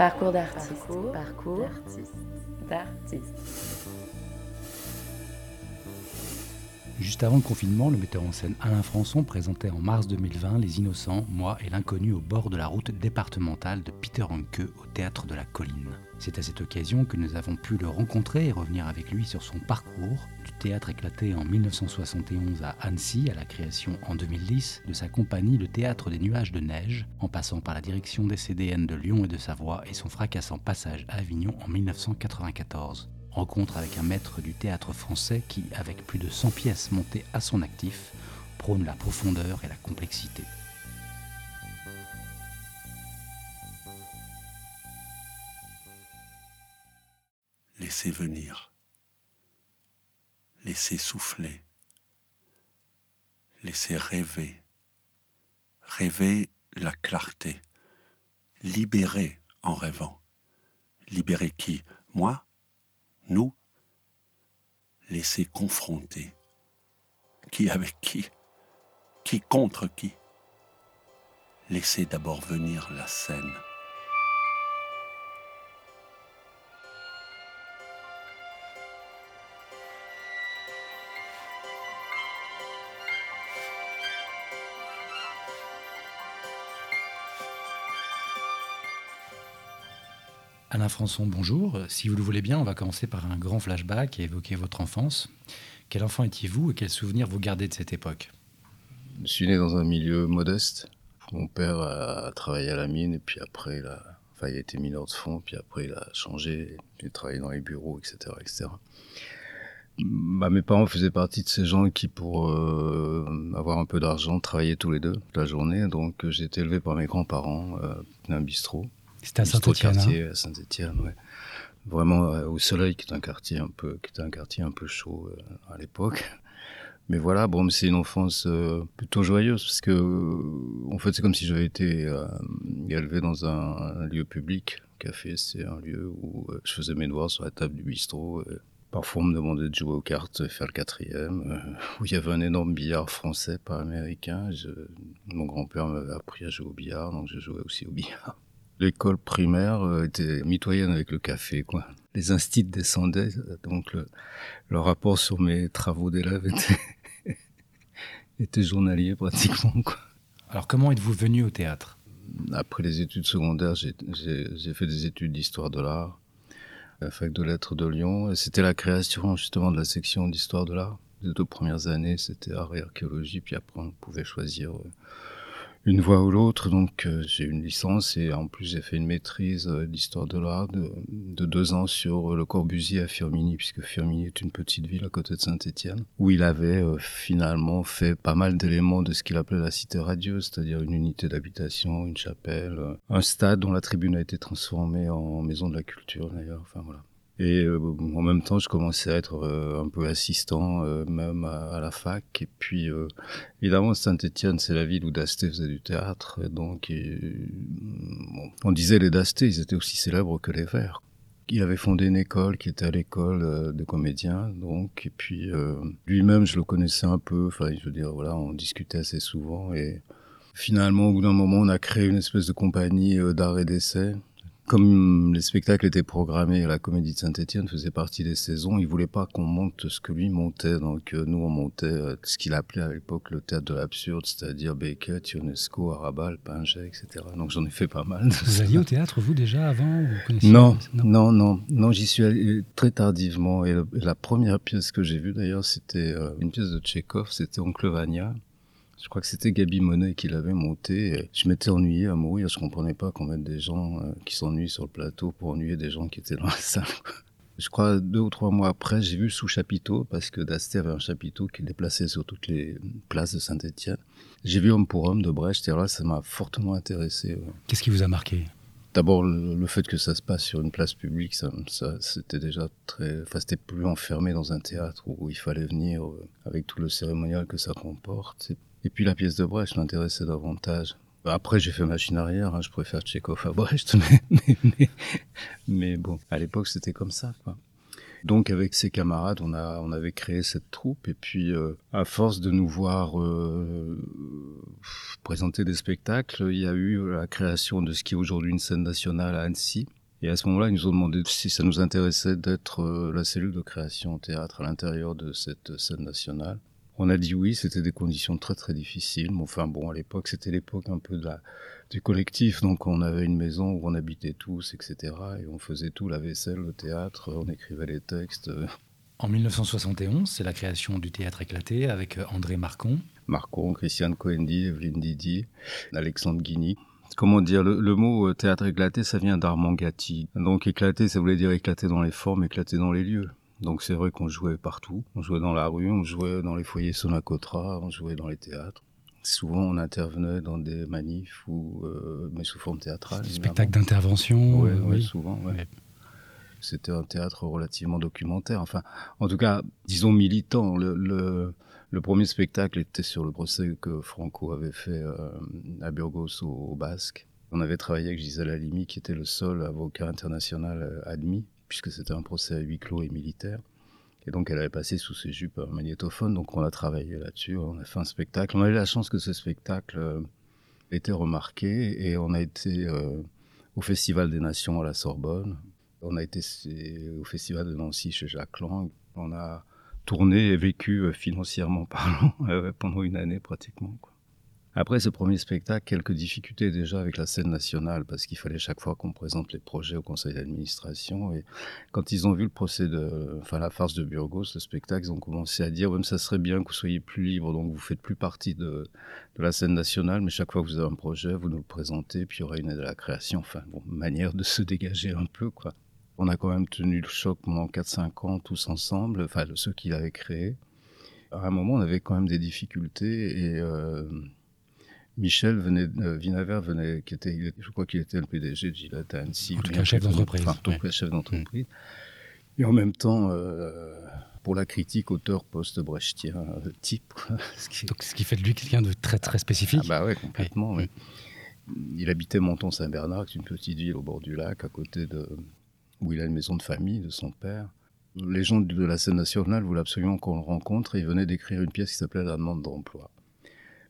Parcours d'artiste. Parcours, d'artiste. Juste avant le confinement, le metteur en scène Alain Françon présentait en mars 2020 Les Innocents, moi et l'inconnu au bord de la route départementale de Peter Hanke au théâtre de la Colline. C'est à cette occasion que nous avons pu le rencontrer et revenir avec lui sur son parcours, du théâtre éclaté en 1971 à Annecy à la création en 2010 de sa compagnie Le Théâtre des Nuages de Neige, en passant par la direction des CDN de Lyon et de Savoie et son fracassant passage à Avignon en 1994. Rencontre avec un maître du théâtre français qui, avec plus de 100 pièces montées à son actif, prône la profondeur et la complexité. Laissez venir, laissez souffler, laissez rêver, rêver la clarté, libérer en rêvant. Libérer qui? Moi? Nous laisser confronter. Qui avec qui Qui contre qui Laissez d'abord venir la scène. Alain Françon, bonjour. Si vous le voulez bien, on va commencer par un grand flashback et évoquer votre enfance. Quel enfant étiez-vous et quels souvenirs vous gardez de cette époque? Je suis né dans un milieu modeste. Mon père a travaillé à la mine et puis après, il a, enfin, il a été mineur de fond, puis après, il a changé, il a travaillé dans les bureaux, etc. etc. Bah, mes parents faisaient partie de ces gens qui, pour euh, avoir un peu d'argent, travaillaient tous les deux la journée. Donc, j'ai été élevé par mes grands-parents euh, dans un bistrot. C'était à Saint-Étienne. Hein. à Saint-Étienne, ouais. Vraiment euh, au Soleil, qui est un quartier un peu, qui était un quartier un peu chaud euh, à l'époque. Mais voilà, bon, c'est une enfance euh, plutôt joyeuse parce que, en fait, c'est comme si j'avais été élevé dans un, lieu public. Café, c'est un lieu où je faisais mes devoirs sur la table du bistrot. Parfois, on me demandait de jouer aux cartes, faire le quatrième, où il y avait un énorme billard français, pas américain. Je... Mon grand-père m'avait appris à jouer au billard, donc je jouais aussi au billard l'école primaire euh, était mitoyenne avec le café, quoi. Les instits descendaient, donc le, rapport sur mes travaux d'élève était, était journalier pratiquement, quoi. Alors comment êtes-vous venu au théâtre? Après les études secondaires, j'ai fait des études d'histoire de l'art à la fac de lettres de Lyon. C'était la création justement de la section d'histoire de l'art. Les deux premières années, c'était art et archéologie, puis après on pouvait choisir euh, une voie ou l'autre. Donc euh, j'ai une licence et en plus j'ai fait une maîtrise euh, d'histoire de l'art de, deux ans sur le Corbusier à Firminy, puisque Firminy est une petite ville à côté de Saint-Étienne, où il avait euh, finalement fait pas mal d'éléments de ce qu'il appelait la cité radieuse, c'est-à-dire une unité d'habitation, une chapelle, un stade dont la tribune a été transformée en maison de la culture d'ailleurs. Enfin voilà. Et euh, en même temps, je commençais à être euh, un peu assistant, euh, même à, la fac. Et puis, évidemment, Saint-Étienne, c'est la ville où Dasté faisait du théâtre. Et donc, on disait les Dasté, ils étaient aussi célèbres que les Verts. Il avait fondé une école qui était à l'école de comédiens, donc, et puis lui-même, je le connaissais un peu. Enfin, je veux dire, voilà, on discutait assez souvent et finalement, au bout d'un moment, on a créé une espèce de compagnie d'art et d'essai comme les spectacles étaient programmés, la Comédie de Saint-Étienne faisait partie des saisons. Il voulait pas qu'on monte ce que lui montait, donc euh, nous on montait euh, ce qu'il appelait à l'époque le théâtre de l'absurde, c'est-à-dire Beckett, Ionesco, Arabal, Pinget, etc. Donc j'en ai fait pas mal. Vous alliez au théâtre vous déjà avant non, non, non, non, j'y suis allé très tardivement. Et la première pièce que j'ai vue d'ailleurs, c'était euh, une pièce de Tchekhov, c'était Oncle Vania. Je crois que c'était Gabi Monet qui l'avait monté. Je m'étais ennuyé à mourir. Je comprenais pas qu'on mette des gens euh, qui s'ennuient sur le plateau pour ennuyer des gens qui étaient dans la salle. Je crois deux ou trois mois après, j'ai vu sous chapiteau parce que Dasté avait un chapiteau qui déplaçait sur toutes les places de Saint-Étienne. J'ai vu Homme pour Homme de Brecht et là, ça m'a fortement intéressé. Qu'est-ce qui vous a marqué? D'abord, le, fait que ça se passe sur une place publique, ça, ça c'était déjà très. Enfin, c'était plus enfermé dans un théâtre où il fallait venir euh, avec tout le cérémonial que ça comporte. Et puis la pièce de Brecht m'intéressait davantage. Après, j'ai fait machine arrière, hein, je préfère Tchekhov à Brecht, mais, mais, mais, bon, à l'époque, c'était comme ça. Quoi. Donc avec ses camarades, on a on avait créé cette troupe et puis euh, à force de nous voir euh, présenter des spectacles, il y a eu la création de ce qui est aujourd'hui une scène nationale à Annecy. Et à ce moment-là, ils nous ont demandé si ça nous intéressait d'être euh, la cellule de création au théâtre à l'intérieur de cette scène nationale. On a dit oui, c'était des conditions très très difficiles. Mais enfin bon, à l'époque, c'était l'époque un peu de la, du collectif, donc on avait une maison où on habitait tous, etc. Et on faisait tout, la vaisselle, le théâtre, on écrivait les textes. En 1971, c'est la création du théâtre éclaté avec euh, André Marcon. Marcon, Christiane Coendi, Evelyne Didi, Alexandre Guigny. Comment dire, le, le, mot euh, théâtre éclaté, ça vient d'Armand Gatti. Donc éclaté, ça voulait dire éclaté dans les formes, éclaté dans les lieux. Donc c'est vrai qu'on jouait partout. On jouait dans la rue, on jouait dans les foyers Sonacotra, on jouait dans les théâtres. Souvent, on intervenait dans des manifs ou euh, mais sous forme théâtrale. Des spectacles d'intervention. Ouais, oui, souvent. Ouais. C'était un théâtre relativement documentaire. Enfin, en tout cas, disons militant. Le, le, le, premier spectacle était sur le procès que Franco avait fait euh, à Burgos, au, au, Basque. On avait travaillé avec Gisèle Halimi, qui était le seul avocat international euh, admis puisque c'était un procès à huis clos et militaire. Et donc elle avait passé sous ses jupes un magnétophone, donc on a travaillé là-dessus, on a fait un spectacle. On a eu la chance que ce spectacle euh, était remarqué et on a été euh, au Festival des Nations à la Sorbonne. On a été au Festival de Nancy chez Jacques Lang. On a tourné et vécu euh, financièrement parlant pendant une année pratiquement. Après ce premier spectacle, quelques difficultés déjà avec la scène nationale, parce qu'il fallait chaque fois qu'on présente les projets au conseil d'administration. Et quand ils ont vu le procès de, enfin la farce de Burgos, le spectacle, ils ont commencé à dire, ouais, mais ça serait bien que vous soyez plus libre, donc vous faites plus partie de, de la scène nationale, mais chaque fois que vous avez un projet, vous nous le présentez, puis il y aura une aide à la création. Enfin, bon, manière de se dégager un peu, quoi. On a quand même tenu le choc pendant 4-5 ans tous ensemble, enfin ceux qui l'avaient créé. À un moment, on avait quand même des difficultés et euh, Michel venait, euh, Vinaver venait, qui était, je crois qu'il était le PDG de Gillette à Annecy. En tout cas, chef d'entreprise. Enfin, en tout cas, chef d'entreprise. Et en même temps, euh, pour la critique, auteur post-brechtien euh, type. Quoi. Ce qui... Donc, ce qui fait de lui quelqu'un de très, très spécifique. Ah bah ouais, complètement. Il habitait Menton-Saint-Bernard, qui est une petite ville au bord du lac, à côté de, où il a une maison de famille de son père. Les gens de la scène nationale voulaient absolument qu'on le rencontre et il venait d'écrire une pièce qui s'appelait La demande d'emploi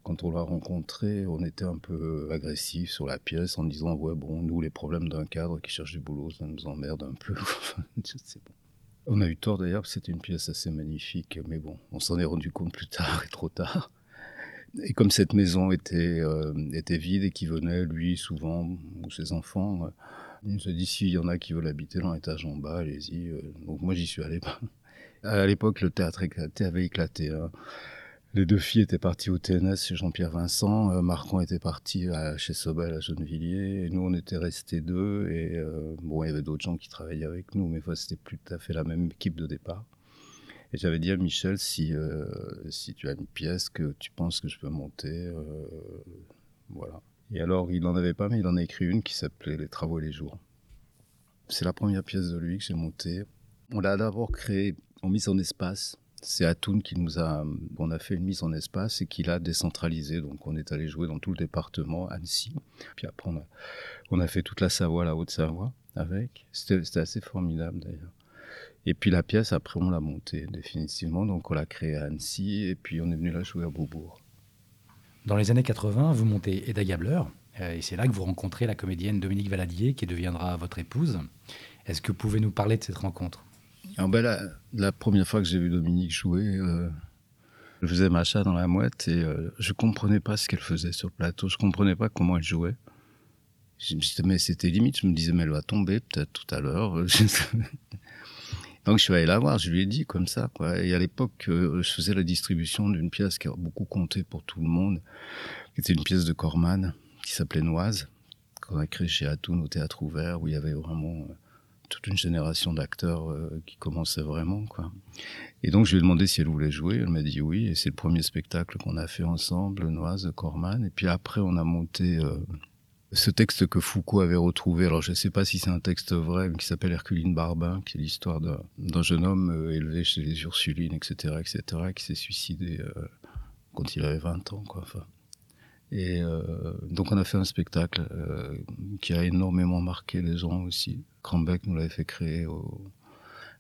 quand on l'a rencontré, on était un peu agressif sur la pièce en disant ouais bon nous les problèmes d'un cadre qui cherche du boulot ça nous emmerde un peu. On a eu tort d'ailleurs c'était une pièce assez magnifique mais bon on s'en est rendu compte plus tard et trop tard. Et comme cette maison était euh, était vide et qui venait lui souvent ou ses enfants, euh, il nous a dit s'il y en a qui veulent habiter dans l'étage en bas allez-y. Euh, donc moi j'y suis allé. à l'époque le théâtre avait éclaté. Hein. Les deux filles étaient parties au TNS chez Jean-Pierre Vincent, euh, Marcon était parti à, chez Sobel à Gennevilliers, et nous on était restés deux, et euh, bon, il y avait d'autres gens qui travaillaient avec nous, mais c'était plus tout à fait la même équipe de départ. Et j'avais dit à Michel, si, euh, si tu as une pièce que tu penses que je peux monter, euh, voilà. Et alors, il n'en avait pas, mais il en a écrit une qui s'appelait Les Travaux et les Jours. C'est la première pièce de lui que j'ai montée. On l'a d'abord créée en mise en espace, c'est Atoun qui nous a, on a fait une mise en espace et qui l'a décentralisé. Donc on est allé jouer dans tout le département, Annecy. Puis après on a, fait toute la Savoie, la Haute-Savoie avec. C'était assez formidable d'ailleurs. Et puis la pièce, après on l'a montée définitivement. Donc on l'a créée à Annecy et puis on est venu la jouer à Beaubourg. Dans les années 80, vous montez Eda Gabler. Et c'est là que vous rencontrez la comédienne Dominique Valadier qui deviendra votre épouse. Est-ce que vous pouvez nous parler de cette rencontre? Alors ben la, première fois que j'ai vu Dominique jouer, euh, je faisais ma chat dans la mouette et euh, je comprenais pas ce qu'elle faisait sur le plateau. Je comprenais pas comment elle jouait. Je me disais, mais c'était limite. Je me disais, mais elle va tomber peut-être tout à l'heure. Donc je suis allé la voir, je lui ai dit comme ça. Et à l'époque, euh, je faisais la distribution d'une pièce qui a beaucoup compté pour tout le monde, qui était une pièce de Corman qui s'appelait Noise, qu'on a créée chez Atoun au théâtre ouvert, où il y avait vraiment toute une génération d'acteurs euh, qui commençaient vraiment quoi. Et donc je lui ai demandé si elle voulait jouer, elle m'a dit oui et c'est le premier spectacle qu'on a fait ensemble, Noise Corman et puis après on a monté euh, ce texte que Foucault avait retrouvé, alors je ne sais pas si c'est un texte vrai, mais qui s'appelle Herculine Barbin, qui est l'histoire d'un jeune homme euh, élevé chez les Ursulines, etc., etc., qui s'est suicidé quand il avait 20 ans, quoi. Enfin, et euh, donc on a fait un spectacle euh, qui a énormément marqué les gens aussi. Crambeck nous l'avait fait créer au,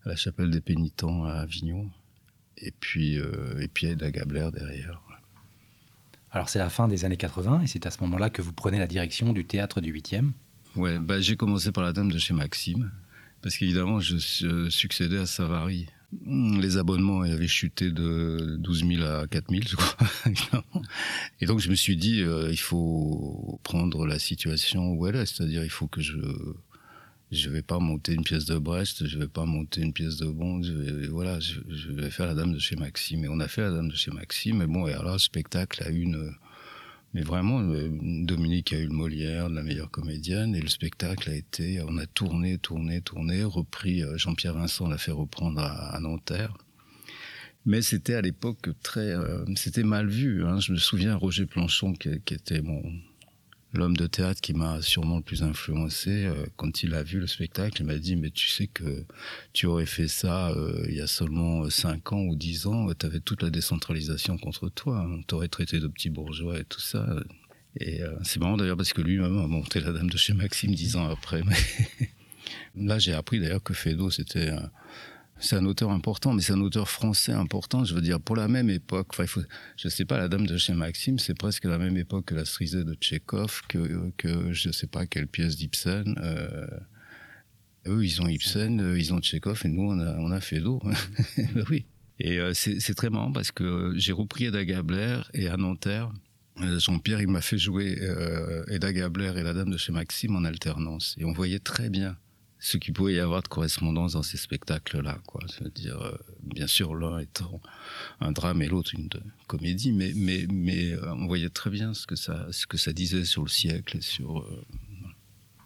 à la chapelle des pénitents à Avignon. Et puis, et puis Aida Gabler derrière. Alors c'est la fin des années 80 et c'est à ce moment-là que vous prenez la direction du théâtre du 8e. Ouais, bah, j'ai commencé par la dame de chez Maxime, parce qu'évidemment je, succédais à Savary. Hmm, les abonnements avaient chuté de 12 000 à 4 000, je crois. et donc je me suis dit, euh, il faut prendre la situation où elle est, c'est-à-dire il faut que je je vais pas monter une pièce de Brest, je vais pas monter une pièce de Bond, je vais, voilà, je, vais faire la Dame de chez Maxime. Et on a fait la Dame de chez Maxime, mais bon, et alors le spectacle a une, mais vraiment, euh, Dominique a eu le Molière, la meilleure comédienne, et le spectacle a été, on a tourné, tourné, tourné, repris, euh, Jean-Pierre Vincent l'a fait reprendre à, Nanterre. Mais c'était à l'époque très, euh, c'était mal vu. Hein. Je me souviens Roger Planchon qui, qui était mon, l'homme de théâtre qui m'a sûrement le plus influencé, euh, quand il a vu le spectacle, il m'a dit mais tu sais que tu aurais fait ça euh, il y a seulement 5 ans ou 10 ans, tu avais toute la décentralisation contre toi, on t'aurait traité de petit bourgeois et tout ça. Et euh, c'est marrant d'ailleurs parce que lui-même a monté la dame de chez Maxime 10 ans après. Là j'ai appris d'ailleurs que Fedo c'était c'est un auteur important, mais c'est un auteur français important. Je veux dire, pour la même époque. Enfin, il faut, je sais pas, la Dame de chez Maxime, c'est presque la même époque que la Strisée de Tchekhov, que, que je sais pas quelle pièce d'Ibsen. Euh, eux, ils ont Ibsen, euh, ils ont Tchekhov, et nous, on a, on a Fedot. oui. Et euh, c'est très marrant parce que j'ai repris Eda Gabler et à Nanterre, Jean-Pierre, il m'a fait jouer euh, Eda Gabler et la Dame de chez Maxime en alternance. Et on voyait très bien ce qu'il pouvait y avoir de correspondance dans ces spectacles-là, quoi. Je veux dire, euh, bien sûr, l'un étant un drame et l'autre une comédie, mais mais mais euh, on voyait très bien ce que ça ce que ça disait sur le siècle et sur. Euh,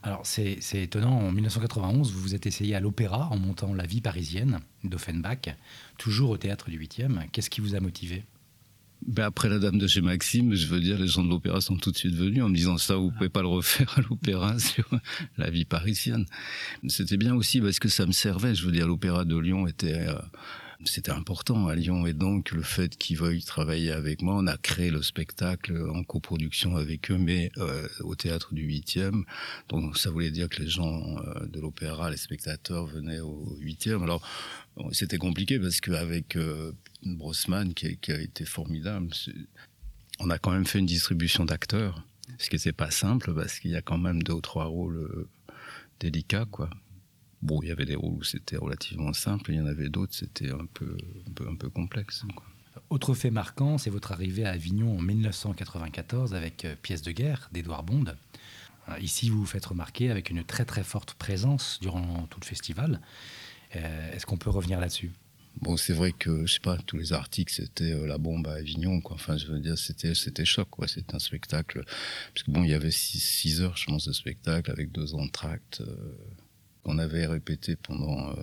Alors c'est étonnant. En 1991, vous vous êtes essayé à l'opéra en montant La Vie parisienne d'Offenbach, toujours au théâtre du 8e. Qu'est-ce qui vous a motivé? Ben après la dame de chez Maxime, je veux dire, les gens de l'opéra sont tout de suite venus en me disant ça, vous pouvez pas le refaire à l'opéra sur la vie parisienne. C'était bien aussi parce que ça me servait. Je veux dire, l'opéra de Lyon était euh, c'était important à Lyon et donc le fait qu'ils veuillent travailler avec moi, on a créé le spectacle en coproduction avec eux, mais euh, au théâtre du 8e. Donc ça voulait dire que les gens euh, de l'opéra, les spectateurs venaient au 8e. Alors c'était compliqué parce qu'avec euh, Brossman, qui, qui, a été formidable, on a quand même fait une distribution d'acteurs, ce qui n'était pas simple parce qu'il y a quand même deux ou trois rôles euh, délicats, quoi. Bon, il y avait des rôles où c'était relativement simple, il y en avait d'autres, c'était un peu, un peu, un peu complexe. Quoi. Autre fait marquant, c'est votre arrivée à Avignon en 1994 avec euh, Pièce de guerre d'Édouard Bond. Euh, ici, vous vous faites remarquer avec une très très forte présence durant tout le festival. Euh, est-ce qu'on peut revenir là-dessus? Bon, c'est vrai que, je sais pas, tous les articles, c'était la bombe à Avignon, quoi. Enfin, je veux dire, c'était, c'était choc, quoi. C'était un spectacle. Parce que bon, il y avait six, heures, je pense, de spectacle avec deux entractes. On avait répété pendant euh,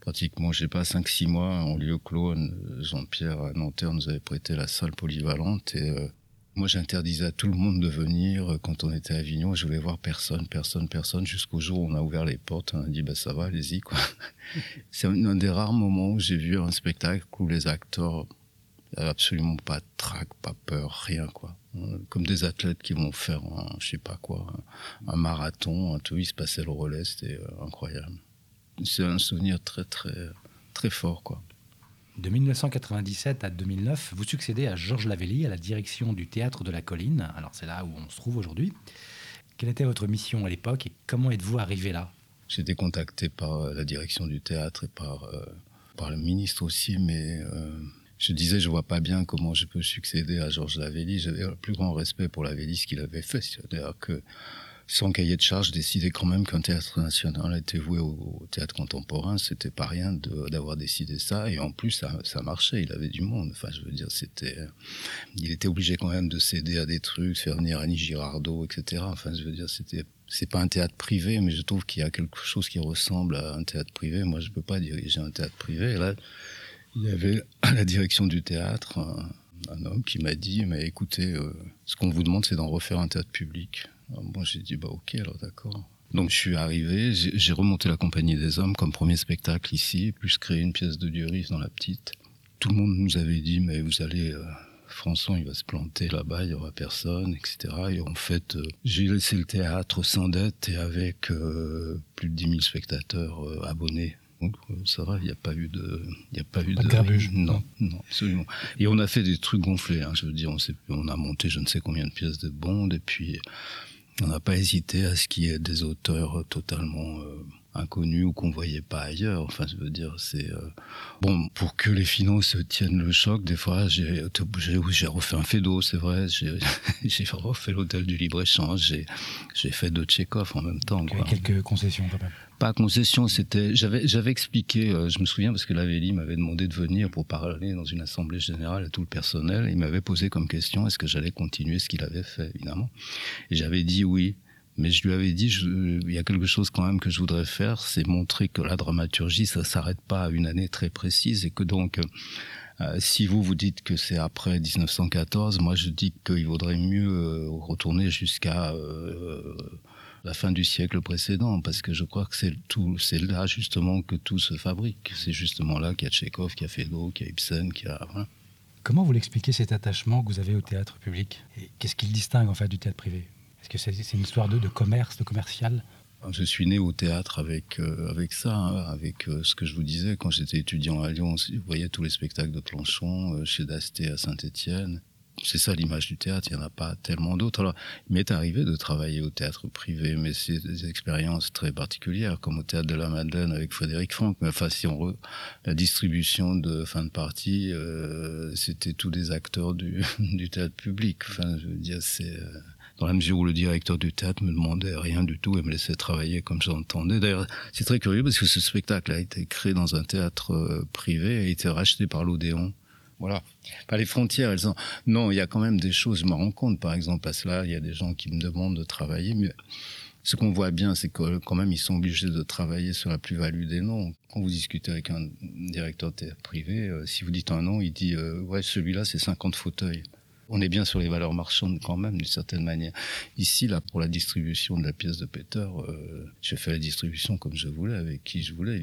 pratiquement, je sais pas, 5-6 mois en lieu clos. Jean-Pierre à Nanterre nous avait prêté la salle polyvalente et euh, moi j'interdisais à tout le monde de venir euh, quand on était à Avignon. Je voulais voir personne, personne, personne jusqu'au jour où on a ouvert les portes. On a dit bah ça va, allez-y. C'est un des rares moments où j'ai vu un spectacle où les acteurs absolument pas de trac, pas peur, rien quoi. Comme des athlètes qui vont faire un, je sais pas quoi, un, marathon, un tout, il se passait le relais, c'était euh, incroyable. C'est un souvenir très très très fort quoi. De 1997 à 2009, vous succédez à Georges Lavelli à la direction du théâtre de la Colline. Alors c'est là où on se trouve aujourd'hui. Quelle était votre mission à l'époque et comment êtes-vous arrivé là? J'ai été contacté par la direction du théâtre et par, euh, par le ministre aussi, mais euh, je disais, je vois pas bien comment je peux succéder à Georges Lavelli. J'avais le plus grand respect pour Lavelli, ce qu'il avait fait. C'est-à-dire que son cahier de charge décidait quand même qu'un théâtre national était voué au, théâtre contemporain. C'était pas rien d'avoir décidé ça. Et en plus, ça, ça, marchait. Il avait du monde. Enfin, je veux dire, c'était, il était obligé quand même de céder à des trucs, faire venir Annie Girardot, etc. Enfin, je veux dire, c'était, c'est pas un théâtre privé, mais je trouve qu'il y a quelque chose qui ressemble à un théâtre privé. Moi, je peux pas diriger un théâtre privé. Là, il y avait à la direction du théâtre un, homme qui m'a dit mais écoutez, euh, ce qu'on vous demande, c'est d'en refaire un théâtre public. bon, j'ai dit bah ok, alors d'accord. Donc je suis arrivé, j'ai remonté la Compagnie des Hommes comme premier spectacle ici, plus créé une pièce de Duris dans la petite. Tout le monde nous avait dit mais vous allez euh, François, il va se planter là-bas, il y aura personne, etc. Et en fait, euh, j'ai laissé le théâtre sans dette et avec plus de 10 000 spectateurs abonnés Donc euh, ça va, il n'y a pas eu de, il a pas eu Pas de grabuge. non, non, absolument. Et on a fait des trucs gonflés. Hein, je veux dire, on, on a monté je ne sais combien de pièces de Bond et puis on n'a pas hésité à ce qu'il y ait des auteurs totalement euh, inconnus ou qu'on voyait pas ailleurs. Enfin, je veux dire, c'est euh, bon pour que les finances tiennent le choc. Des fois, j'ai refait un Fédo, c'est vrai. J'ai refait l'hôtel du libre échange. J'ai j'ai fait de Tchekhov en même temps. quoi. Quelques concessions quand même. Pas concession, c'était. J'avais, j'avais expliqué. euh, je me souviens parce que Lavelli m'avait demandé de venir pour parler dans une assemblée générale à tout le personnel. Il m'avait posé comme question est-ce que j'allais continuer ce qu'il avait fait, évidemment. Et j'avais dit oui. Mais je lui avais dit, il y a quelque chose quand même que je voudrais faire, c'est montrer que la dramaturgie, ça s'arrête pas à une année très précise et que donc, euh, si vous vous dites que c'est après 1914, moi je dis qu'il vaudrait mieux euh, retourner jusqu'à euh, la fin du siècle précédent, parce que je crois que c'est là justement que tout se fabrique. C'est justement là qu'il y a Tchekhov, qu'il y a Fedot, qu'il y a Ibsen, qu'il y a. voilà. Comment vous l'expliquez cet attachement que vous avez au théâtre public? Qu'est-ce qui le distingue en fait du théâtre privé? Est-ce que c'est une histoire de, commerce, de commercial? Je suis né au théâtre avec, euh, avec ça, hein, avec euh, ce que je vous disais. Quand j'étais étudiant à Lyon, vous voyez tous les spectacles de Planchon, euh, chez Dasté à Saint-Étienne. C'est ça l'image du théâtre, il n'y en a pas tellement d'autres. Alors, il m'est arrivé de travailler au théâtre privé, mais c'est des expériences très particulières, comme au théâtre de la Madeleine avec Frédéric Franck. Mais enfin, si on re... la distribution de fin de partie, c'était tous des acteurs du, du théâtre public. Enfin, je veux dire, c'est dans la mesure où le directeur du théâtre me demandait rien du tout et me laissait travailler comme j'entendais. D'ailleurs, c'est très curieux parce que ce spectacle a été créé dans un théâtre euh, privé et a été racheté par l'Odéon. Voilà. Enfin, les frontières, elles sont... Non, il y a quand même des choses, je me rends compte, par exemple, que là, il y a des gens qui me demandent de travailler, mais ce qu'on voit bien, c'est que quand même, ils sont obligés de travailler sur la plus-value des noms. Quand vous discutez avec un directeur de théâtre privé, euh, si vous dites un nom, il dit euh, Ouais, celui-là, c'est 50 fauteuils. On est bien sur les valeurs marchandes quand même, d'une certaine manière. Ici, là, pour la distribution de la pièce de Peter, euh, j'ai fait la distribution comme je voulais, avec qui je voulais.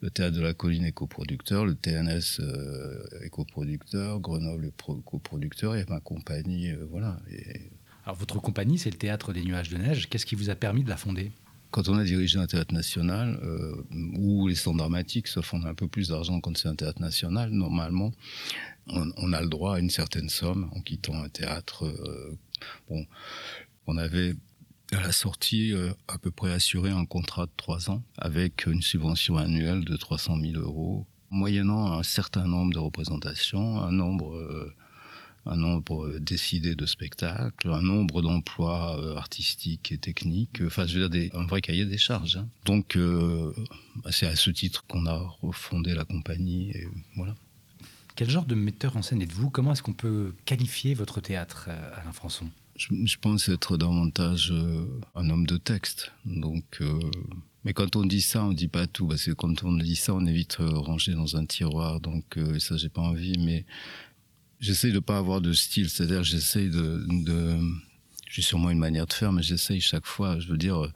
Le Théâtre de la Colline est coproducteur, le TNS euh, est coproducteur, Grenoble est pro- coproducteur, et ma compagnie, euh, voilà. Et Alors votre compagnie, c'est le Théâtre des Nuages de Neige. Qu'est-ce qui vous a permis de la fonder? Quand on a dirigé un théâtre national, euh, ou les standards dramatiques, sauf on a un peu plus d'argent quand c'est un théâtre national, normalement, on, a le droit à une certaine somme en quittant un théâtre. euh, on avait à la sortie euh, à peu près assuré un contrat de trois ans avec une subvention annuelle de 300 000 euros, moyennant un certain nombre de représentations, un nombre euh, un nombre décidé de spectacles, un nombre d'emplois artistiques et techniques, enfin je veux dire un vrai cahier des charges. hein. Donc c'est à ce titre qu'on a refondé la compagnie et voilà. Quel genre de metteur en scène êtes-vous? Comment est-ce qu'on peut qualifier votre théâtre, euh, Alain Françon? Je, je pense être davantage euh, un homme de texte. Donc, euh, mais quand on dit ça, on dit pas tout parce que quand on dit ça, on est vite rangé dans un tiroir. Donc euh, ça, j'ai pas envie. Mais j'essaye de pas avoir de style, c'est-à-dire j'essaye de, de j'ai sûrement une manière de faire, mais j'essaye chaque fois. Je veux dire,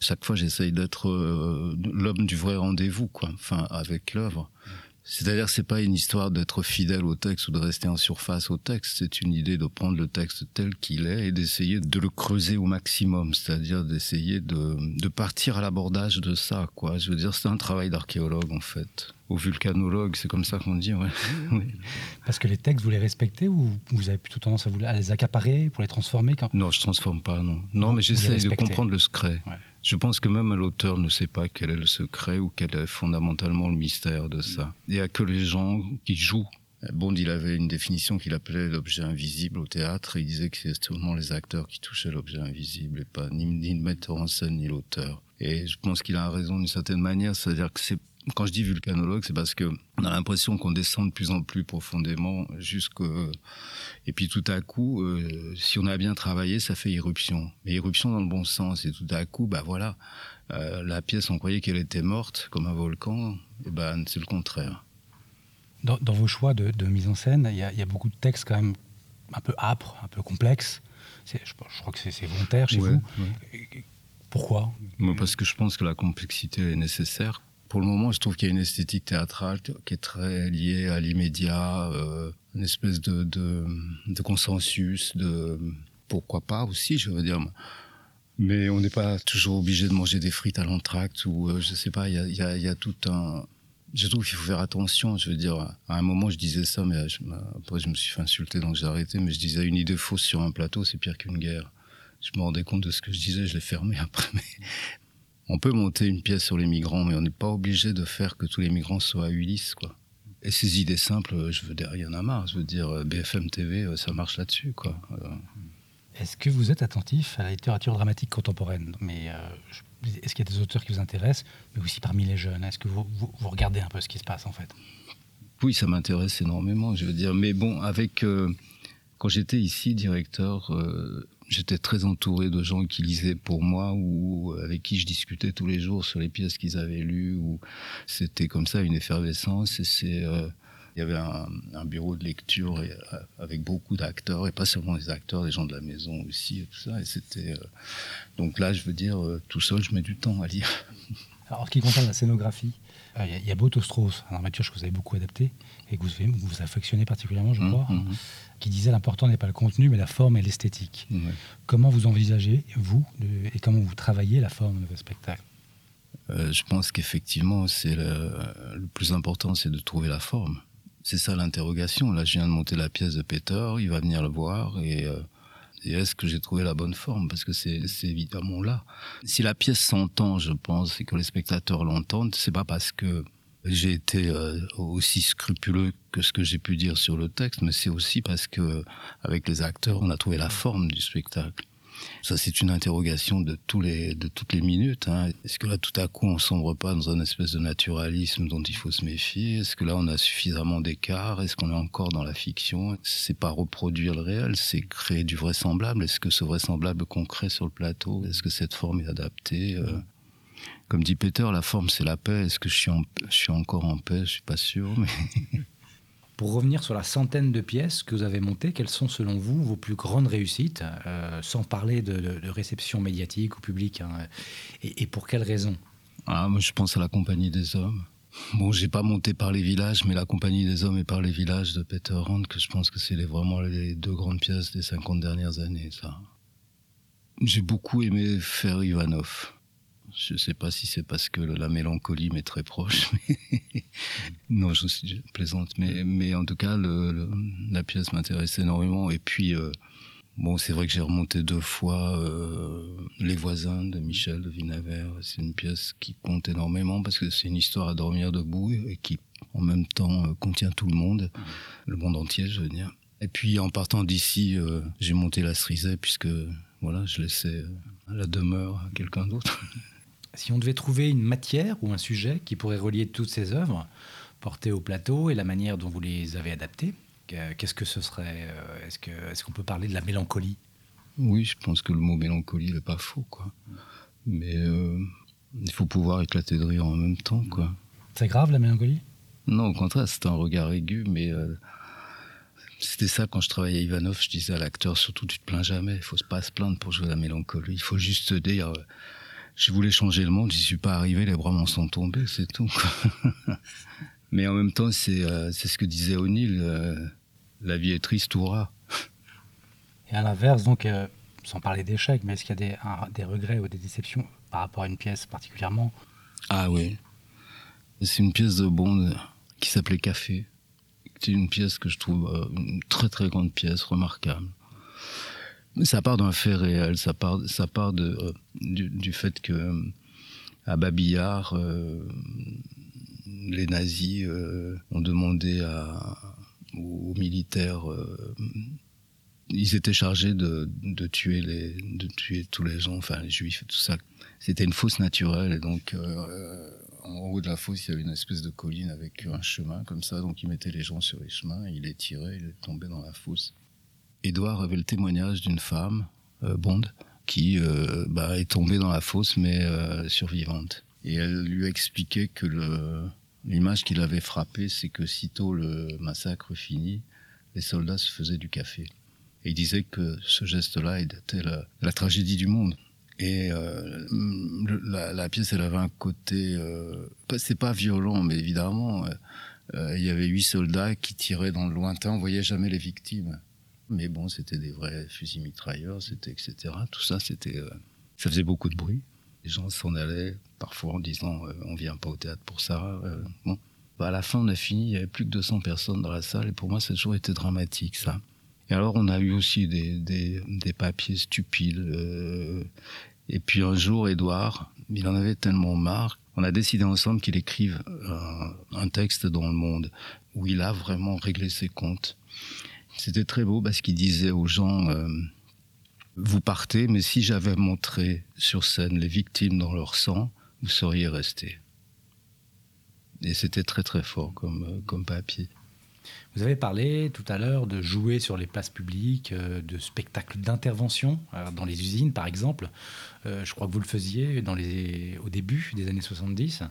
chaque fois, j'essaye d'être euh, l'homme du vrai rendez-vous, quoi. Enfin, avec l'œuvre. C'est-à-dire que c'est pas une histoire d'être fidèle au texte ou de rester en surface au texte. C'est une idée de prendre le texte tel qu'il est et d'essayer de le creuser au maximum. C'est-à-dire d'essayer de, de partir à l'abordage de ça, quoi. Je veux dire, c'est un travail d'archéologue, en fait. Au vulcanologue, c'est comme ça qu'on dit, ouais. Oui. Parce que les textes, vous les respectez ou vous avez plutôt tendance à, vous, à les accaparer pour les transformer quand... Non, je transforme pas, non. Non, mais j'essaie de comprendre le secret. Ouais. Je pense que même l'auteur ne sait pas quel est le secret ou quel est fondamentalement le mystère de ça. Il n'y a que les gens qui jouent. Bond, il avait une définition qu'il appelait l'objet invisible au théâtre. Il disait que c'est seulement les acteurs qui touchaient l'objet invisible et pas ni, ni le metteur en scène ni l'auteur. Et je pense qu'il a raison d'une certaine manière. C'est-à-dire que c'est quand je dis vulcanologue, c'est parce que on a l'impression qu'on descend de plus en plus profondément jusque et puis tout à coup, euh, si on a bien travaillé, ça fait irruption. Mais irruption dans le bon sens. Et tout à coup, bah voilà, euh, la pièce, on croyait qu'elle était morte comme un volcan. Et ben c'est le contraire. Dans, dans vos choix de, de mise en scène, il y, a, il y a beaucoup de textes quand même un peu âpres, un peu complexes. Je, je crois que c'est volontaire chez Ouais, vous. ouais. Pourquoi? Parce que je pense que la complexité est nécessaire. Pour le moment, je trouve qu'il y a une esthétique théâtrale qui est très liée à l'immédiat, euh, une espèce de, consensus, de pourquoi pas aussi, je veux dire. Mais on n'est pas toujours obligé de manger des frites à l'entracte ou euh, je sais pas, il y a, tout un. Je trouve qu'il faut faire attention. Je veux dire, à un moment, je disais ça, mais je, après, je me suis fait insulter, donc j'ai arrêté. Mais je disais, une idée fausse sur un plateau, c'est pire qu'une guerre. Je me rendais compte de ce que je disais, je l'ai fermé après. Mais on peut monter une pièce sur les migrants, mais on n'est pas obligé de faire que tous les migrants soient à Ulysse, quoi. Et ces idées simples, je veux dire, il y en a marre. Je veux dire, BFM TV, ça marche là-dessus, quoi. Est-ce que vous êtes attentif à la littérature dramatique contemporaine? Mais euh, est-ce qu'il y a des auteurs qui vous intéressent, mais aussi parmi les jeunes? Est-ce que vous, vous, regardez un peu ce qui se passe en fait? Oui, ça m'intéresse énormément. Je veux dire, mais bon, avec euh, quand j'étais ici directeur, euh, j'étais très entouré de gens qui lisaient pour moi ou avec qui je discutais tous les jours sur les pièces qu'ils avaient lues. Ou c'était comme ça une effervescence. Et c'est il y avait un, un bureau de lecture et, euh, avec beaucoup d'acteurs, et pas seulement les acteurs, les gens de la maison aussi, et tout ça. Et c'était. Euh, donc là, je veux dire, euh, tout seul, je mets du temps à lire. Alors, en ce qui concerne la scénographie, il y, a Boto Strauss, un dramaturge que vous avez beaucoup adapté et que vous, vous affectionnez particulièrement, je mmh, crois, mmh. Qui disait l'important n'est pas le contenu, mais la forme et l'esthétique. Comment vous envisagez, vous, et comment vous travaillez la forme de votre spectacle? Je pense qu'effectivement, c'est le, le, plus important, c'est de trouver la forme. C'est ça l'interrogation. Là, je viens de monter la pièce de Peter, il va venir le voir et, euh, et est-ce que j'ai trouvé la bonne forme? Parce que c'est évidemment là. Si la pièce s'entend, je pense, et que les spectateurs l'entendent, c'est pas parce que j'ai été euh, aussi scrupuleux que ce que j'ai pu dire sur le texte, mais c'est aussi parce que avec les acteurs, on a trouvé la forme du spectacle. Ça, c'est une interrogation de, tous les, de toutes les minutes. Hein. Est-ce que là, tout à coup, on sombre pas dans un espèce de naturalisme dont il faut se méfier? Est-ce que là, on a suffisamment d'écart? Est-ce qu'on est encore dans la fiction? C'est pas reproduire le réel, c'est créer du vraisemblable. Est-ce que ce vraisemblable concret sur le plateau Est-ce que cette forme est adaptée euh? Comme dit Peter, la forme, c'est la paix. Est-ce que je suis, je suis encore en paix? Je suis pas sûr, mais... Pour revenir sur la centaine de pièces que vous avez montées, quelles sont selon vous vos plus grandes réussites, euh, sans parler de, de, réception médiatique ou publique hein, et, et, pour quelles raisons? Ah, Moi, je pense à la Compagnie des Hommes. Bon, j'ai pas monté par les villages, mais la Compagnie des Hommes et par les villages de Peter Rand, que je pense que c'est vraiment les deux grandes pièces des 50 dernières années, ça. J'ai beaucoup aimé faire Ivanov. Je ne sais pas si c'est parce que la mélancolie m'est très proche. non, je suis plaisante. Mais, en tout cas, la pièce m'intéresse énormément. Et puis, euh, bon, c'est vrai que j'ai remonté deux fois euh, Les voisins de Michel de Vinavert. C'est une pièce qui compte énormément parce que c'est une histoire à dormir debout et qui, en même temps, euh, contient tout le monde, le monde entier, je veux dire. Et puis, en partant d'ici, j'ai monté la cerisée puisque, voilà, je laissais la demeure à quelqu'un d'autre. Si on devait trouver une matière ou un sujet qui pourrait relier toutes ces œuvres portées au plateau et la manière dont vous les avez adaptées, qu'est-ce que ce serait euh, Est-ce qu'on est peut parler de la mélancolie? Oui, je pense que le mot mélancolie n'est pas faux. Quoi. Mais euh, il faut pouvoir éclater de rire en même temps. quoi. C'est grave la mélancolie? Non, au contraire, c'est un regard aigu, mais... Euh, c'était ça quand je travaillais à Ivanov, je disais à l'acteur surtout tu te plains jamais, il faut pas se plaindre pour jouer la mélancolie, il faut juste dire je voulais changer le monde, j'y suis pas arrivé, les bras m'en sont tombés, c'est tout. Mais en même temps, c'est euh, ce que disait O'Neill, euh, la vie est triste ou rare. Et à l'inverse, donc, euh, sans parler d'échecs, mais est-ce qu'il y a des, des regrets ou des déceptions par rapport à une pièce particulièrement? Ah oui. C'est une pièce de Bond qui s'appelait Café. C'est une pièce que je trouve une très très grande pièce, remarquable. Ça part d'un fait réel, ça part, ça part de, euh, du, fait que euh, à Babillard, euh, les nazis ont demandé aux militaires, ils étaient chargés de, de, tuer les, de tuer tous les gens, enfin les juifs et tout ça. C'était une fosse naturelle et donc en haut de la fosse, il y avait une espèce de colline avec un chemin comme ça, donc ils mettaient les gens sur les chemins, ils les tiraient, ils tombaient dans la fosse. Edouard avait le témoignage d'une femme, euh, Bond, qui euh, bah, est tombée dans la fosse mais euh, survivante. Et elle lui expliquait que l'image qui l'avait frappée, c'est que sitôt le massacre fini, les soldats se faisaient du café. Et il disait que ce geste-là était la, tragédie du monde. Et la, pièce, elle avait un côté, euh, c'est pas violent, mais évidemment, il y avait huit soldats qui tiraient dans le lointain, on voyait jamais les victimes. Mais bon, c'était des vrais fusils mitrailleurs, c'était etc. Tout ça, c'était. Euh, Ça faisait beaucoup de bruit. Les gens s'en allaient parfois en disant euh, on vient pas au théâtre pour ça. Euh, bon, bah, à la fin on a fini, il y avait plus que 200 personnes dans la salle et pour moi ça a toujours été dramatique ça. Et alors on a eu aussi des, des, papiers stupides. Euh, et puis un jour, Edouard, il en avait tellement marre, on a décidé ensemble qu'il écrive un texte dans le monde où il a vraiment réglé ses comptes. C'était très beau parce qu'il disait aux gens euh, vous partez, mais si j'avais montré sur scène les victimes dans leur sang, vous seriez restés. Et c'était très très fort comme, euh, comme papier. Vous avez parlé tout à l'heure de jouer sur les places publiques, euh, de spectacles d'intervention, dans les usines par exemple. Je crois que vous le faisiez au début des années 70.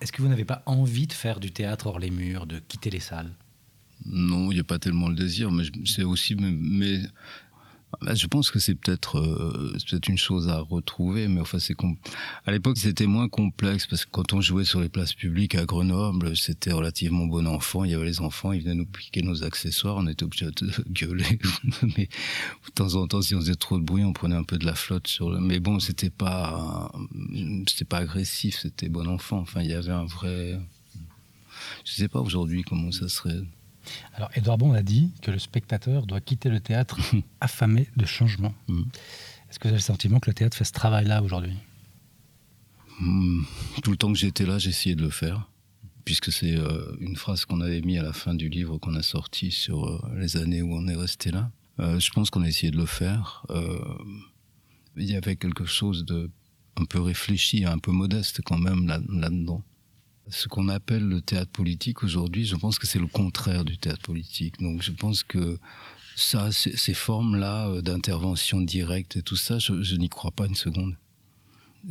Est-ce que vous n'avez pas envie de faire du théâtre hors les murs, de quitter les salles? Non, il n'y a pas tellement le désir, mais c'est aussi. Mais, bah, je pense que c'est peut-être euh, une chose à retrouver, mais enfin c'est à l'époque c'était moins complexe parce que quand on jouait sur les places publiques à Grenoble, c'était relativement bon enfant. Il y avait les enfants, ils venaient nous piquer nos accessoires, on était obligé de gueuler. mais de temps en temps, si on faisait trop de bruit, on prenait un peu de la flotte sur. Mais bon, c'était pas c'était pas agressif, c'était bon enfant. Enfin, il y avait un vrai. Je sais pas aujourd'hui comment ça serait. Alors, Edouard Bond a dit que le spectateur doit quitter le théâtre affamé de changement. Mhm. Est-ce que vous avez le sentiment que le théâtre fait ce travail-là aujourd'hui? Hmm, Tout le temps que j'étais là, j'essayais de le faire, puisque c'est euh, une phrase qu'on avait mis à la fin du livre qu'on a sorti sur euh, les années où on est resté là. Euh, je pense qu'on a essayé de le faire. Il y avait quelque chose de un peu réfléchi, un peu modeste quand même là- là-dedans. Ce qu'on appelle le théâtre politique aujourd'hui, je pense que c'est le contraire du théâtre politique. Donc je pense que ça, ces formes-là euh, d'intervention directe et tout ça, je, n'y crois pas une seconde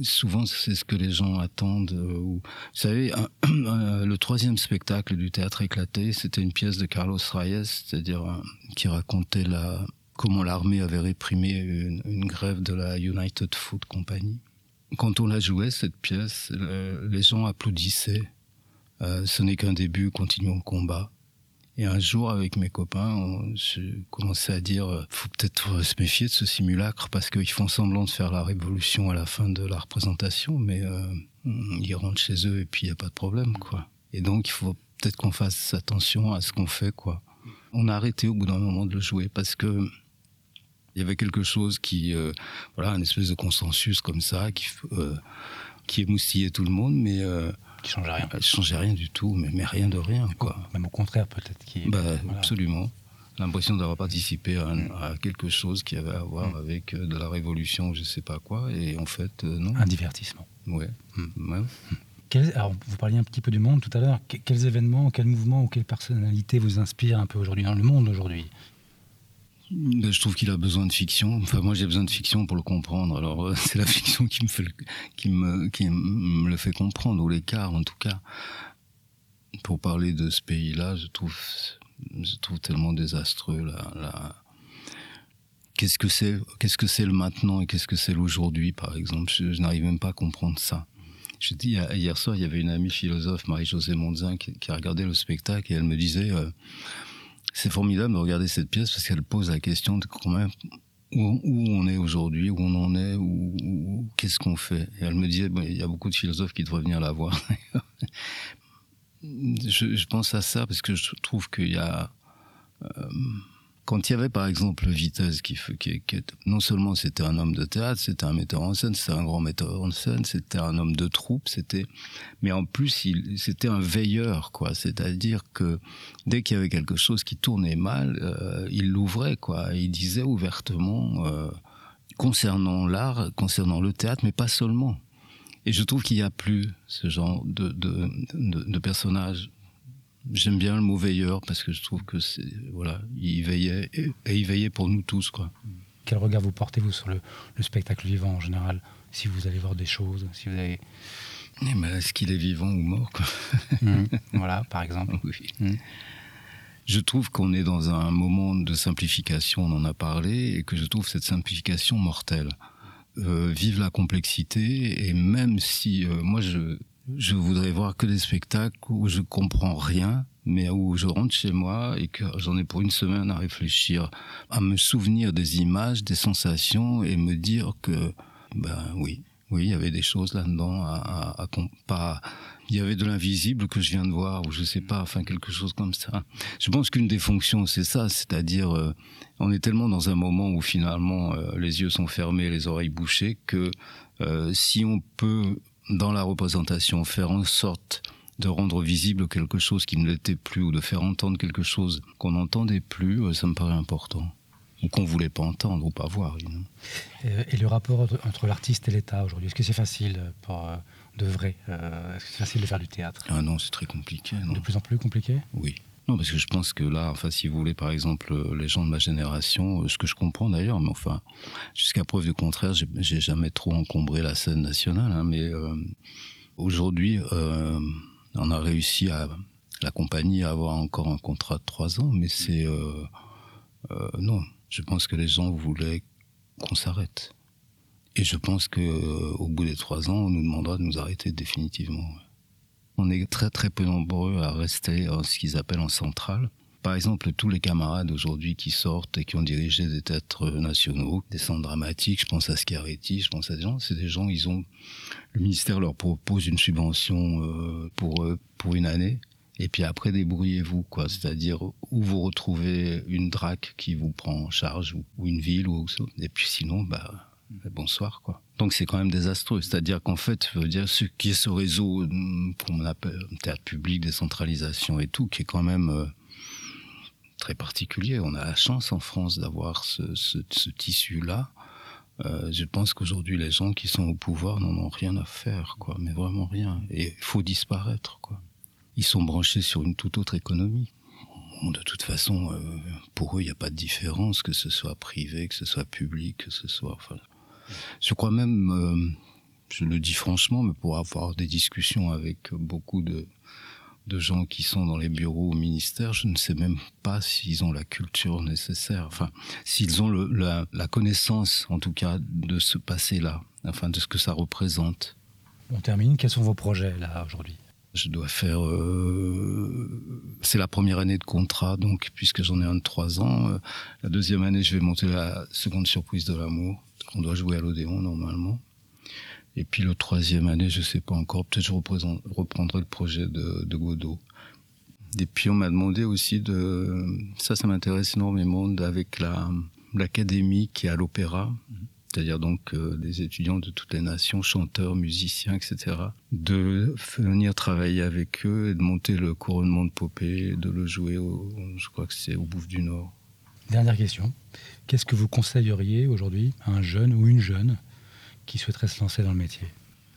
souvent c'est ce que les gens attendent. euh, ou- Vous savez, un- le troisième spectacle du théâtre éclaté, c'était une pièce de Carlos Reyes, c'est-à-dire euh, qui racontait la, comment l'armée avait réprimé une grève de la United Food Company. Quand on la jouait, cette pièce, les gens applaudissaient. Euh, ce n'est qu'un début, continuons le combat. Et un jour, avec mes copains, on, je commençais à dire euh, faut peut-être se méfier de ce simulacre parce qu'ils font semblant de faire la révolution à la fin de la représentation, mais euh, ils rentrent chez eux et puis il n'y a pas de problème, quoi. Et donc, il faut peut-être qu'on fasse attention à ce qu'on fait, quoi. On a arrêté au bout d'un moment de le jouer parce que il y avait quelque chose qui, euh, voilà, un espèce de consensus comme ça qui, euh, qui émoustillait tout le monde, mais euh, Qui change rien. ça changeait rien du tout, mais, mais rien de rien, quoi. Même au contraire, peut-être. Qui... Bah, voilà. Absolument. L'impression d'avoir participé à, un- à quelque chose qui avait à voir Mm. avec de la révolution, je sais pas quoi, et en fait, non. Un divertissement. Ouais. Mm. Ouais. Alors, vous parliez un petit peu du monde tout à l'heure. Que- quels événements, quels mouvements ou quelles personnalités vous inspirent un peu aujourd'hui dans le monde aujourd'hui? Je trouve qu'il a besoin de fiction. Enfin, moi, j'ai besoin de fiction pour le comprendre. Alors, euh, c'est la fiction qui me fait, le- fait comprendre, ou l'écart, en tout cas. Pour parler de ce pays-là, je trouve, je trouve tellement désastreux Qu'est-ce que c'est, qu'est-ce que c'est le maintenant et qu'est-ce que c'est l'aujourd'hui, par exemple Je, n'arrive même pas à comprendre ça. Hier soir, il y avait une amie philosophe, Marie-Josée Mondzin, qui, qui a regardé le spectacle et elle me disait. euh, c'est formidable de regarder cette pièce parce qu'elle pose la question de même où, où on est aujourd'hui, où on en est, où, où- qu'est-ce qu'on fait. Et elle me disait, il y a beaucoup de philosophes qui devraient venir la voir. je, je pense à ça parce que je trouve qu'il y a... euh, quand il y avait par exemple Vitesse, qui, non seulement c'était un homme de théâtre, c'était un metteur en scène, c'était un grand metteur en scène, c'était un homme de troupe, c'était, mais en plus c'était un veilleur, quoi. C'est-à-dire que dès qu'il y avait quelque chose qui tournait mal, euh, il l'ouvrait, quoi. Il disait ouvertement euh, concernant l'art, concernant le théâtre, mais pas seulement. Et je trouve qu'il n'y a plus ce genre de, de, de, de personnage. J'aime bien le mot veilleur parce que je trouve que c'est voilà, il veillait et, et il veillait pour nous tous, quoi. Quel regard vous portez-vous sur le, le spectacle vivant en général? Si vous allez voir des choses, si vous avez. Eh ben, est-ce qu'il est vivant ou mort, quoi? Mhm. voilà, par exemple. Oui. Mhm. Je trouve qu'on est dans un moment de simplification, on en a parlé, et que je trouve cette simplification mortelle. Euh, vive la complexité, et même si euh, moi je, je voudrais voir que des spectacles où je comprends rien, mais où je rentre chez moi et que j'en ai pour une semaine à réfléchir, à me souvenir des images, des sensations, et me dire que Ben oui, oui, il y avait des choses là-dedans à, à, pas. Il y avait de l'invisible que je viens de voir, ou je sais pas, enfin quelque chose comme ça. Je pense qu'une des fonctions, c'est ça, c'est-à-dire, euh, on est tellement dans un moment où finalement euh, les yeux sont fermés, les oreilles bouchées, que euh, si on peut, dans la représentation, faire en sorte de rendre visible quelque chose qui ne l'était plus, ou de faire entendre quelque chose qu'on n'entendait plus, ça me paraît important ou qu'on voulait pas entendre ou pas voir. et, le rapport entre l'artiste et l'État aujourd'hui, est-ce que c'est facile pour euh, de vrai euh, Est-ce que c'est facile de faire du théâtre? Ah non, c'est très compliqué. De plus en plus compliqué? Oui. Non, parce que je pense que là, enfin, si vous voulez, par exemple, les gens de ma génération, ce que je comprends d'ailleurs, mais enfin, jusqu'à preuve du contraire, j'ai jamais trop encombré la scène nationale. Hein, mais euh, aujourd'hui, on a réussi à la compagnie à avoir encore un contrat de trois ans, mais c'est non, je pense que les gens voulaient qu'on s'arrête. Et je pense que euh, au bout des trois ans, on nous demandera de nous arrêter définitivement. On est très très peu nombreux à rester en ce qu'ils appellent en centrale. Par exemple, tous les camarades aujourd'hui qui sortent et qui ont dirigé des théâtres nationaux, des centres dramatiques, je pense à Schiaretti, je pense à des gens, c'est des gens, ils ont, le ministère leur propose une subvention euh, pour pour une année et puis après, débrouillez-vous, quoi. C'est-à-dire, où vous retrouvez une drac qui vous prend en charge, ou, une ville, ou Et puis sinon, bah, bonsoir, quoi. Donc c'est quand même désastreux. C'est-à-dire qu'en fait, je veux dire, ce qui est ce réseau, qu'on appelle théâtre public, décentralisation et tout, qui est quand même euh, très particulier. On a la chance en France d'avoir ce, tissu-là. Euh, je pense qu'aujourd'hui, les gens qui sont au pouvoir n'en ont rien à faire, quoi. Mais vraiment rien. Et il faut disparaître, quoi ils sont branchés sur une toute autre économie. de toute façon, euh, pour eux, il n'y a pas de différence, que ce soit privé, que ce soit public, que ce soit. Je crois même, euh, je le dis franchement, mais pour avoir des discussions avec beaucoup de, de gens qui sont dans les bureaux au ministère, je ne sais même pas s'ils ont la culture nécessaire, enfin, s'ils ont le, la, la, connaissance, en tout cas, de ce passé-là, enfin, de ce que ça représente. On termine. Quels sont vos projets, là, aujourd'hui? Je dois faire. Euh, c'est la première année de contrat, donc puisque j'en ai un de trois ans. Euh, la deuxième année, je vais monter la seconde surprise de l'amour, qu'on doit jouer à l'Odéon normalement. Et puis le troisième année, je sais pas encore. Peut-être je reprendrai le projet de, de Godot. Et puis on m'a demandé aussi de. Ça, ça m'intéresse énormément avec la l'académie qui est à l'opéra c'est-à-dire donc euh, des étudiants de toutes les nations, chanteurs, musiciens, etc., de venir travailler avec eux et de monter le couronnement de Popée, de le jouer, je crois que c'est au Bouffe du Nord. Dernière question. Qu'est-ce que vous conseilleriez aujourd'hui à un jeune ou une jeune qui souhaiterait se lancer dans le métier?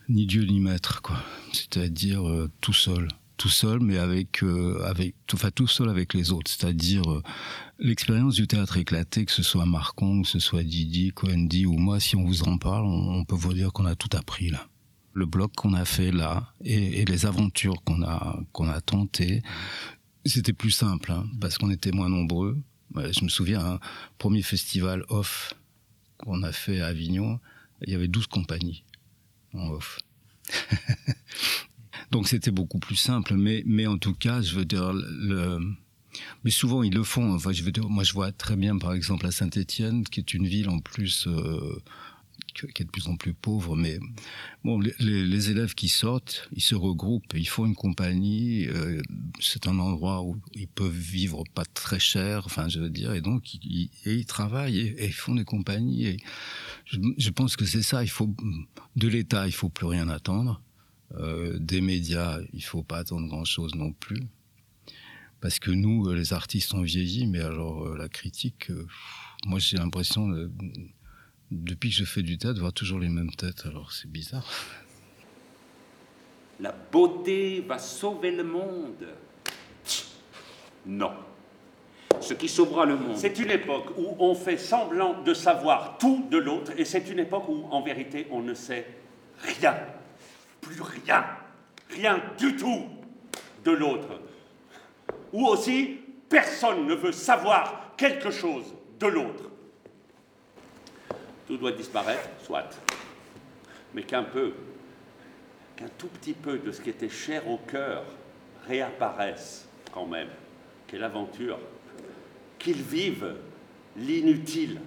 Ni Dieu ni maître, quoi. C'est-à-dire euh, tout seul tout seul, mais avec, euh, avec, enfin tout seul avec les autres. C'est-à-dire L'expérience du théâtre éclaté, que ce soit Marcon, que ce soit Didi, Coendi ou moi, si on vous en parle, on, peut vous dire qu'on a tout appris là. Le bloc qu'on a fait là et, les aventures qu'on a qu'on a tentées, c'était plus simple hein, parce qu'on était moins nombreux. Je me souviens, un premier festival off qu'on a fait à Avignon, il y avait 12 compagnies en off. Donc c'était beaucoup plus simple, mais, mais en tout cas, je veux dire, mais souvent, ils le font. Enfin, je veux dire, moi, je vois très bien, par exemple, à Saint-Étienne, qui est une ville en plus euh, qui est de plus en plus pauvre. Mais bon, les, élèves qui sortent, ils se regroupent, ils font une compagnie. Euh, c'est un endroit où ils peuvent vivre pas très cher. Enfin, je veux dire, et donc ils, travaillent et, ils font des compagnies. Je, pense que c'est ça. Il faut de l'État, il faut plus rien attendre. Euh, des médias, il faut pas attendre grand chose non plus. Parce que nous, euh, les artistes, ont vieilli, mais alors la critique, moi j'ai l'impression, depuis que je fais du théâtre, voir toujours les mêmes têtes. Alors c'est bizarre. La beauté va sauver le monde. Non. Ce qui sauvera le monde. C'est une époque où on fait semblant de savoir tout de l'autre, et c'est une époque où, en vérité, on ne sait rien. Plus rien. Rien du tout de l'autre ou aussi personne ne veut savoir quelque chose de l'autre tout doit disparaître, soit. Mais qu'un peu, qu'un tout petit peu de ce qui était cher au cœur réapparaisse quand même. Quelle aventure Qu'ils vivent l'inutile.